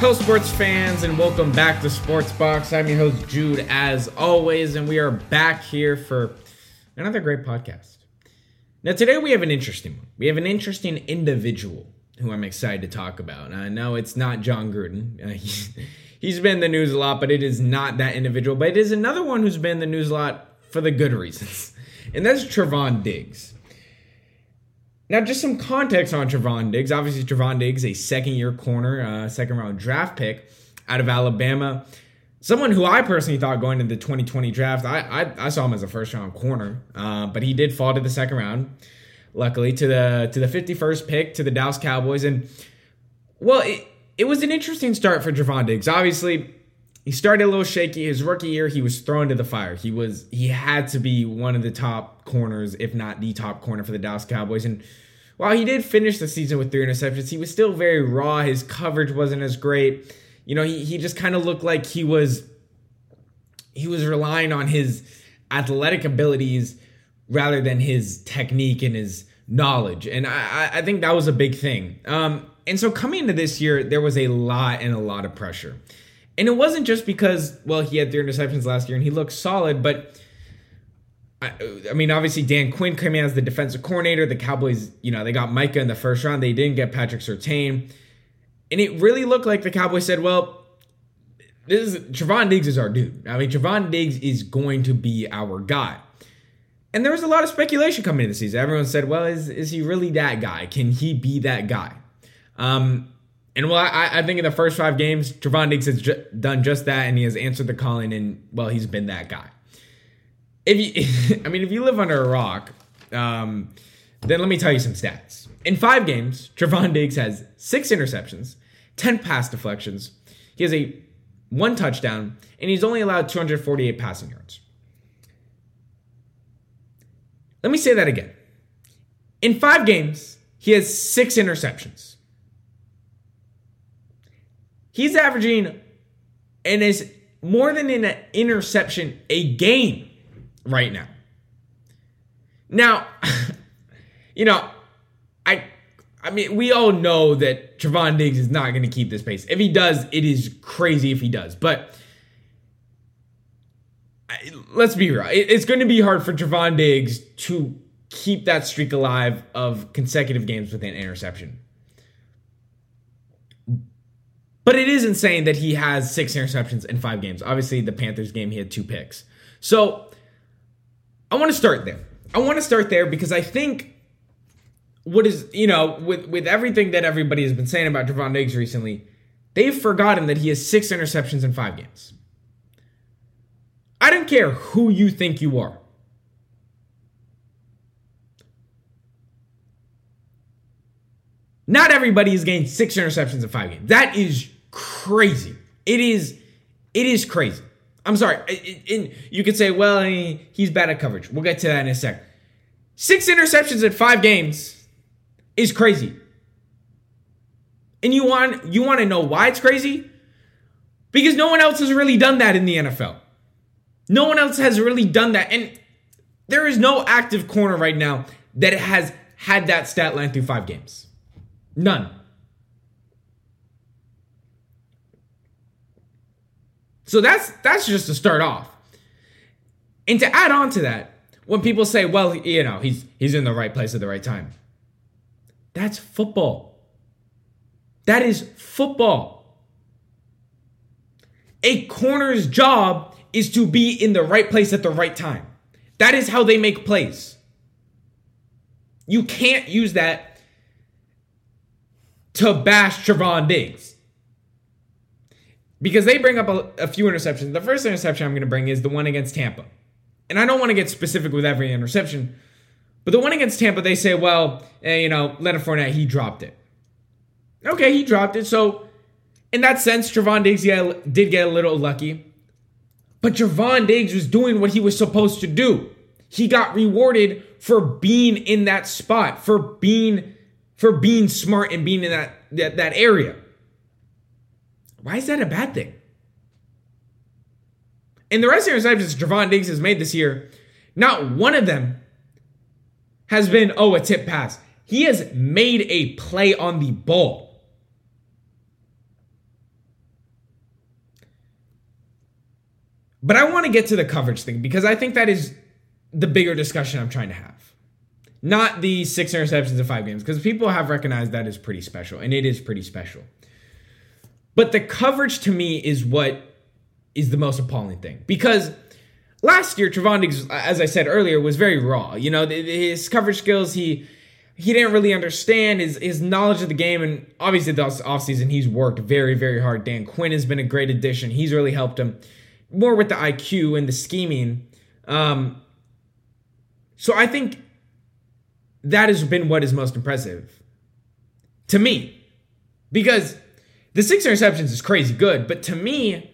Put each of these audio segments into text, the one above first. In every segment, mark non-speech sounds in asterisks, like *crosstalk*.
Hello, sports fans, and welcome back to Sports Box. I'm your host, Jude, as always, and we are back here for another great podcast. Now, today we have an interesting one. We have an interesting individual who I'm excited to talk about. I know it's not Jon Gruden. *laughs* Uh, he's, he's been in the news a lot, but it is not that individual. But it is another one who's been in the news a lot for the good reasons, *laughs* and that's Trevon Diggs. Now, just some context on Trevon Diggs. Obviously, Trevon Diggs, a second year corner, uh, second round draft pick out of Alabama. Someone who I personally thought going into the 2020 draft, I, I, I saw him as a first round corner, uh, but he did fall to the second round, luckily, to the to the 51st pick to the Dallas Cowboys. And, well, it, it was an interesting start for Trevon Diggs. Obviously, he started a little shaky. His rookie year, he was thrown to the fire. He was he had to be one of the top corners, if not the top corner for the Dallas Cowboys. And while he did finish the season with three interceptions, he was still very raw. His coverage wasn't as great. You know, he, he just kind of looked like he was he was relying on his athletic abilities rather than his technique and his knowledge. And I, I think that was a big thing. Um, and so coming into this year, there was a lot and a lot of pressure. And it wasn't just because, well, he had three interceptions last year and he looked solid, but I, I, mean, obviously Dan Quinn came in as the defensive coordinator. The Cowboys, you know, they got Micah in the first round. They didn't get Patrick Surtain. And it really looked like the Cowboys said, well, this is Trevon Diggs is our dude. I mean, Trevon Diggs is going to be our guy. And there was a lot of speculation coming into the season. Everyone said, well, is, is he really that guy? Can he be that guy? Um, and well, I, I think in the first five games, Trevon Diggs has ju- done just that, and he has answered the calling, and well, he's been that guy. If you, *laughs* I mean, if you live under a rock, um, then let me tell you some stats. In five games, Trevon Diggs has six interceptions, ten pass deflections. He has a one touchdown, and he's only allowed 248 passing yards. Let me say that again. In five games, he has six interceptions. He's averaging and is more than an interception a game right now. Now, *laughs* you know, I I mean, we all know that Trevon Diggs is not going to keep this pace. If he does, it is crazy if he does. But let's be real. It's going to be hard for Trevon Diggs to keep that streak alive of consecutive games with an interception. But it is insane that he has six interceptions in five games. Obviously, the Panthers game, he had two picks. So I want to start there. I want to start there because I think what is, you know, with, with everything that everybody has been saying about Trevon Diggs recently, they've forgotten that he has six interceptions in five games. I don't care who you think you are. Not everybody has gained six interceptions in five games. That is crazy. It is, it is crazy. I'm sorry. And you could say, well, he's bad at coverage. We'll get to that in a sec. Six interceptions in five games is crazy. And you want you want to know why it's crazy? Because no one else has really done that in the NFL. No one else has really done that. And there is no active corner right now that has had that stat line through five games. None. So that's that's just to start off. And to add on to that, when people say, well, you know, he's he's in the right place at the right time. That's football. That is football. A corner's job is to be in the right place at the right time. That is how they make plays. You can't use that to bash Trevon Diggs because they bring up a, a few interceptions. The first interception I'm going to bring is the one against Tampa. And I don't want to get specific with every interception, but the one against Tampa, they say, well, eh, you know, Leonard Fournette, he dropped it. Okay, he dropped it. So, in that sense, Trevon Diggs yeah, did get a little lucky. But Trevon Diggs was doing what he was supposed to do. He got rewarded for being in that spot, for being for being smart and being in that that, that area. Why is that a bad thing? And the rest of the interceptions Javon Diggs has made this year, not one of them has been, oh, a tip pass. He has made a play on the ball. But I want to get to the coverage thing because I think that is the bigger discussion I'm trying to have. Not the six interceptions in five games, because people have recognized that is pretty special, and it is pretty special. But the coverage to me is what is the most appalling thing. Because last year, Trevon Diggs, as I said earlier, was very raw. You know, his coverage skills, he he didn't really understand his his knowledge of the game, and obviously this offseason he's worked very, very hard. Dan Quinn has been a great addition. He's really helped him more with the IQ and the scheming. Um, so I think that has been what is most impressive to me. Because the six interceptions is crazy good, but to me,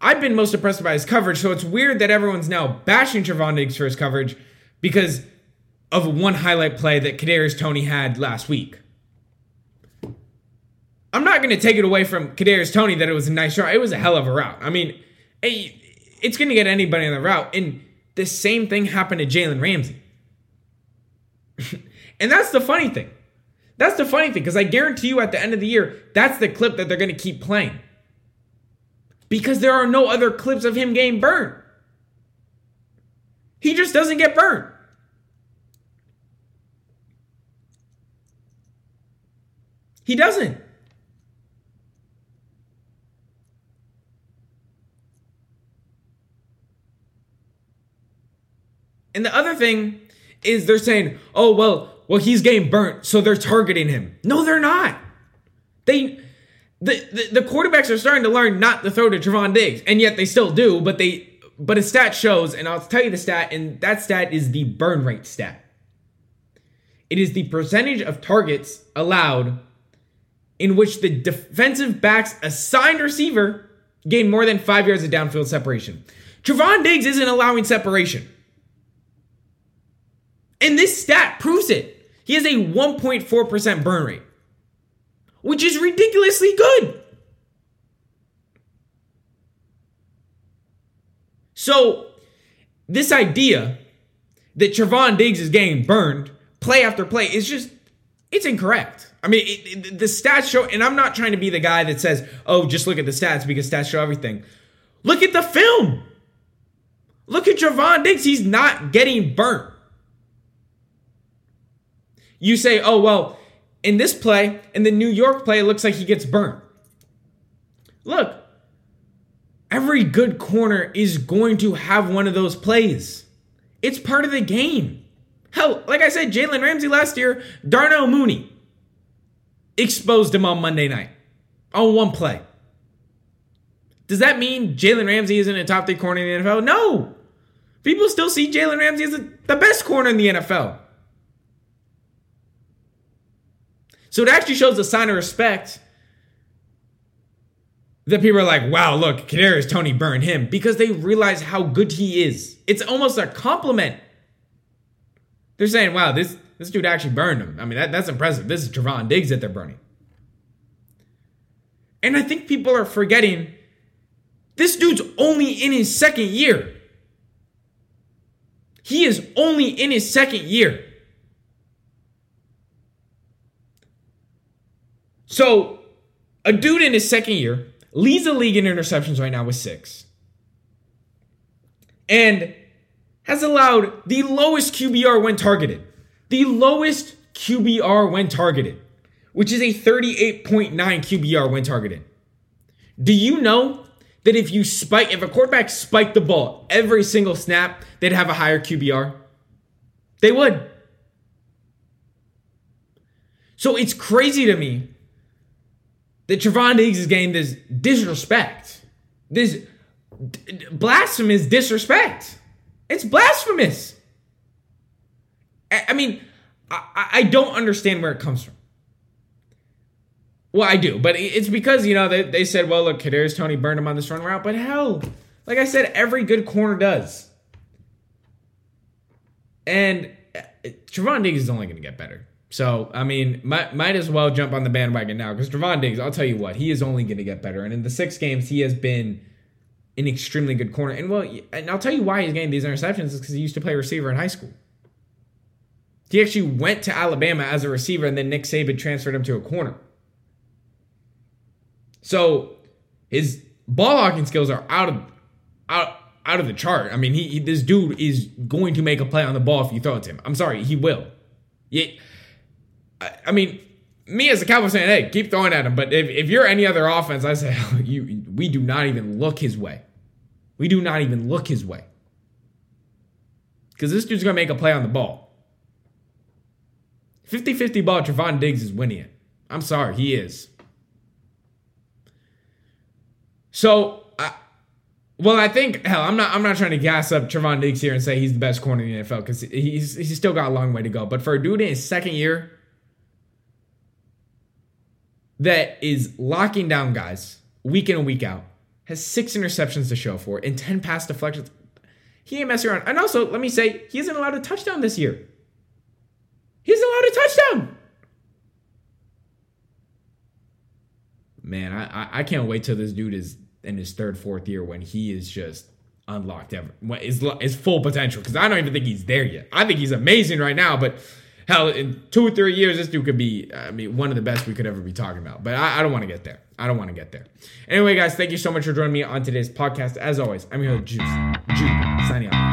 I've been most impressed by his coverage. So it's weird that everyone's now bashing Trevon Diggs for his coverage because of one highlight play that Kadarius Toney had last week. I'm not going to take it away from Kadarius Toney that it was a nice route. It was a hell of a route. I mean, it's going to get anybody on the route, and the same thing happened to Jalen Ramsey. *laughs* and that's the funny thing. That's the funny thing because I guarantee you at the end of the year, that's the clip that they're going to keep playing. Because there are no other clips of him getting burned. He just doesn't get burned. He doesn't. And the other thing is they're saying, "Oh, well, well he's getting burnt, so they're targeting him." No, they're not. They the, the, the quarterbacks are starting to learn not to throw to Trevon Diggs, and yet they still do, but they but a stat shows, and I'll tell you the stat, and that stat is the burn rate stat. It is the percentage of targets allowed in which the defensive back's assigned receiver gained more than five yards of downfield separation. Trevon Diggs isn't allowing separation. And this stat proves it. He has a 1.4% burn rate, which is ridiculously good. So, this idea that Trevon Diggs is getting burned play after play is just, it's incorrect. I mean, it, it, the stats show, and I'm not trying to be the guy that says, oh, just look at the stats because stats show everything. Look at the film. Look at Trevon Diggs. He's not getting burnt you say, oh, well, in this play, in the New York play, it looks like he gets burnt. Look, every good corner is going to have one of those plays. It's part of the game. Hell, like I said, Jalen Ramsey last year, Darnell Mooney exposed him on Monday night on one play. Does that mean Jalen Ramsey isn't a top three corner in the NFL? No. People still see Jalen Ramsey as the best corner in the NFL. So it actually shows a sign of respect that people are like, wow, look, Kadarius Toney burned him because they realize how good he is. It's almost a compliment. They're saying, wow, this, this dude actually burned him. I mean, that, that's impressive. This is Trevon Diggs that they're burning. And I think people are forgetting this dude's only in his second year. He is only in his second year. So, a dude in his second year leads the league in interceptions right now with six. And has allowed the lowest QBR when targeted. The lowest QBR when targeted, which is a 38.9 QBR when targeted. Do you know that if you spike, if a quarterback spiked the ball every single snap, they'd have a higher QBR? They would. So it's crazy to me that Trevon Diggs is getting this disrespect, this d- blasphemous disrespect. It's blasphemous. I, I mean, I, I don't understand where it comes from. Well, I do, but it's because you know they, they said, well, look, Kadarius Toney burned him on this run route, but hell, like I said, every good corner does. And uh, Trevon Diggs is only going to get better. So, I mean, might, might as well jump on the bandwagon now because Trevon Diggs, I'll tell you what, he is only going to get better. And in the six games, he has been an extremely good corner. And well, and I'll tell you why he's getting these interceptions is because he used to play receiver in high school. He actually went to Alabama as a receiver, and then Nick Saban transferred him to a corner. So his ball hawking skills are out of out out of the chart. I mean, he, he this dude is going to make a play on the ball if you throw it to him. I'm sorry, he will. Yeah, I, mean, me as a Cowboys fan, hey, keep throwing at him. But if, if you're any other offense, I say *laughs* oh, you we do not even look his way. We do not even look his way. Because this dude's gonna make a play on the ball. 50-50 ball, Trevon Diggs is winning it. I'm sorry, he is. So, I, well, I think hell, I'm not. I'm not trying to gas up Trevon Diggs here and say he's the best corner in the NFL because he's he's still got a long way to go. But for a dude in his second year that is locking down guys week in and week out, has six interceptions to show for and ten pass deflections, he ain't messing around. And also, let me say, he hasn't allowed a touchdown this year. He hasn't allowed a touchdown. Man, I I can't wait till this dude is in his third, fourth year when he is just unlocked ever his, his full potential. Because I don't even think he's there yet. I think he's amazing right now, but hell, in two or three years, this dude could be, I mean, one of the best we could ever be talking about. But I, I don't want to get there. I don't want to get there. Anyway, guys, thank you so much for joining me on today's podcast. As always, I'm your host, Juice. Jude, signing off.